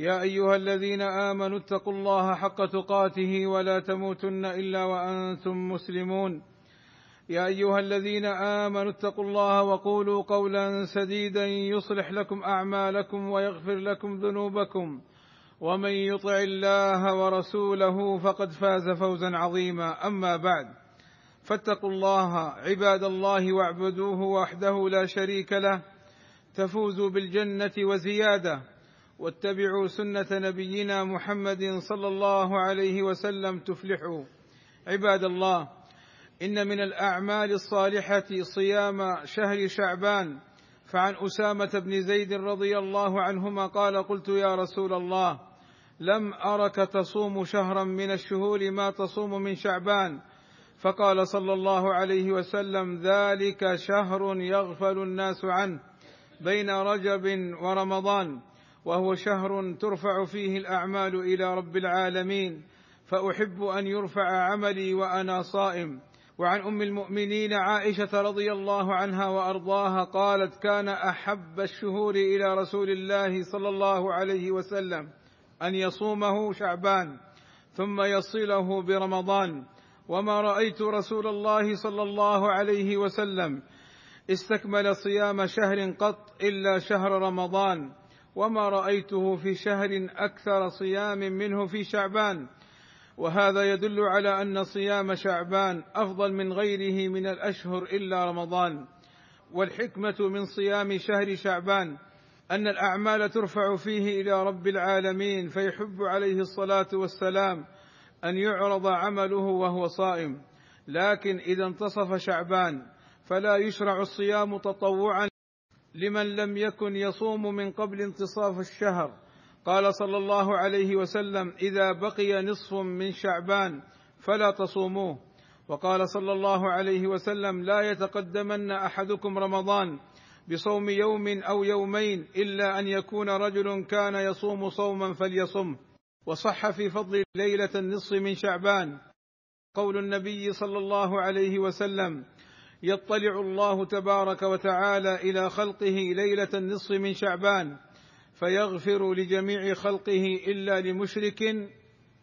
يا أيها الذين آمنوا اتقوا الله حق تقاته ولا تموتن إلا وأنتم مسلمون. يا أيها الذين آمنوا اتقوا الله وقولوا قولا سديدا يصلح لكم أعمالكم ويغفر لكم ذنوبكم. ومن يطع الله ورسوله فقد فاز فوزا عظيما. أما بعد فاتقوا الله عباد الله واعبدوه وحده لا شريك له. تفوزوا بالجنة وزيادة. واتبعوا سنة نبينا محمد صلى الله عليه وسلم تفلحوا. عباد الله إن من الأعمال الصالحة صيام شهر شعبان. فعن أسامة بن زيد رضي الله عنهما قال قلت يا رسول الله لم أرك تصوم شهرا من الشهور ما تصوم من شعبان. فقال صلى الله عليه وسلم ذلك شهر يغفل الناس عنه بين رجب ورمضان. وهو شهر ترفع فيه الأعمال إلى رب العالمين فأحب أن يرفع عملي وأنا صائم. وعن أم المؤمنين عائشة رضي الله عنها وأرضاها قالت كان أحب الشهور إلى رسول الله صلى الله عليه وسلم أن يصومه شعبان ثم يصله برمضان. وما رأيت رسول الله صلى الله عليه وسلم استكمل صيام شهر قط إلا شهر رمضان. وما رأيته في شهر أكثر صيام منه في شعبان. وهذا يدل على أن صيام شعبان أفضل من غيره من الأشهر إلا رمضان. والحكمة من صيام شهر شعبان أن الأعمال ترفع فيه إلى رب العالمين فيحب عليه الصلاة والسلام أن يعرض عمله وهو صائم. لكن إذا انتصف شعبان فلا يشرع الصيام تطوعا لمن لم يكن يصوم من قبل انتصاف الشهر. قال صلى الله عليه وسلم إذا بقي نصف من شعبان فلا تصوموه. وقال صلى الله عليه وسلم لا يتقدمن أحدكم رمضان بصوم يوم أو يومين إلا أن يكون رجل كان يصوم صوما فليصمه وصح في فضل ليلة النصف من شعبان. قول النبي صلى الله عليه وسلم يطلع الله تبارك وتعالى إلى خلقه ليلة النصف من شعبان فيغفر لجميع خلقه إلا لمشرك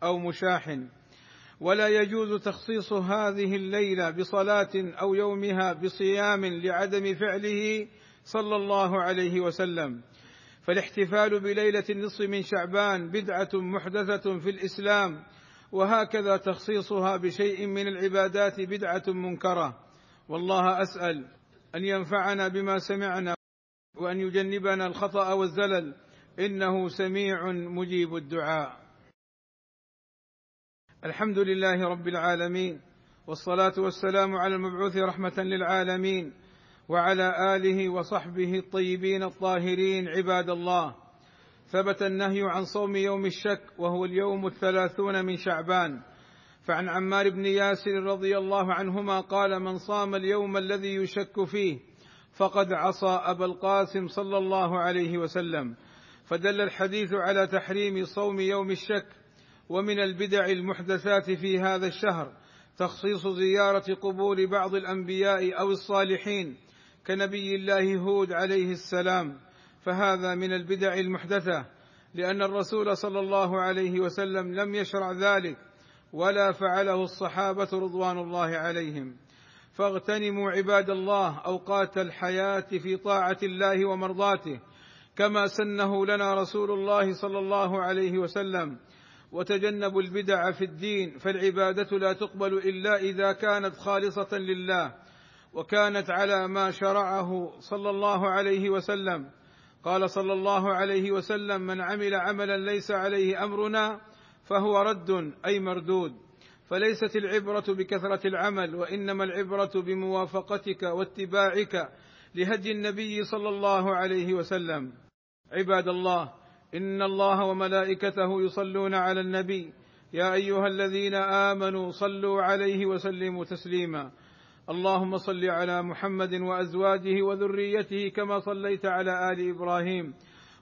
أو مشاح. ولا يجوز تخصيص هذه الليلة بصلاة أو يومها بصيام لعدم فعله صلى الله عليه وسلم. فالاحتفال بليلة النصف من شعبان بدعة محدثة في الإسلام وهكذا تخصيصها بشيء من العبادات بدعة منكرة. والله أسأل أن ينفعنا بما سمعنا وأن يجنبنا الخطأ والزلل. إنه سميع مجيب الدعاء. الحمد لله رب العالمين والصلاة والسلام على المبعوث رحمة للعالمين وعلى آله وصحبه الطيبين الطاهرين عباد الله. ثبت النهي عن صوم يوم الشك وهو اليوم الثلاثون من شعبان. فعن عمار بن ياسر رضي الله عنهما قال من صام اليوم الذي يشك فيه فقد عصى أبا القاسم صلى الله عليه وسلم فدل الحديث على تحريم صوم يوم الشك ومن البدع المحدثات في هذا الشهر تخصيص زيارة قبور بعض الأنبياء أو الصالحين كنبي الله هود عليه السلام فهذا من البدع المحدثة لأن الرسول صلى الله عليه وسلم لم يشرع ذلك ولا فعله الصحابة رضوان الله عليهم. فاغتنموا عباد الله أوقات الحياة في طاعة الله ومرضاته كما سنه لنا رسول الله صلى الله عليه وسلم. وتجنبوا البدع في الدين فالعبادة لا تقبل إلا إذا كانت خالصة لله وكانت على ما شرعه صلى الله عليه وسلم. قال صلى الله عليه وسلم من عمل عملا ليس عليه أمرنا فهو رد أي مردود. فليست العبرة بكثرة العمل وإنما العبرة بموافقتك واتباعك لهدي النبي صلى الله عليه وسلم. عباد الله إن الله وملائكته يصلون على النبي. يا أيها الذين آمنوا صلوا عليه وسلموا تسليما. اللهم صل على محمد وأزواجه وذريته كما صليت على آل إبراهيم.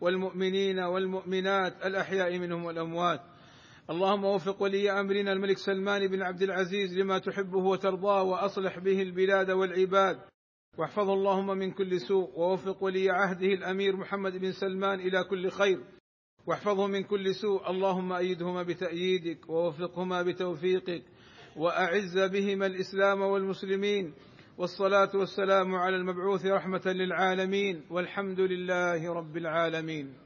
والمؤمنين والمؤمنات الأحياء منهم والأموات. اللهم وفق ولي أمرنا الملك سلمان بن عبد العزيز لما تحبه وترضاه وأصلح به البلاد والعباد. واحفظه اللهم من كل سوء ووفق ولي عهده الأمير محمد بن سلمان إلى كل خير. واحفظه من كل سوء. اللهم أيدهما بتأييدك ووفقهما بتوفيقك. وأعز بهما الإسلام والمسلمين. والصلاة والسلام على المبعوث رحمة للعالمين والحمد لله رب العالمين.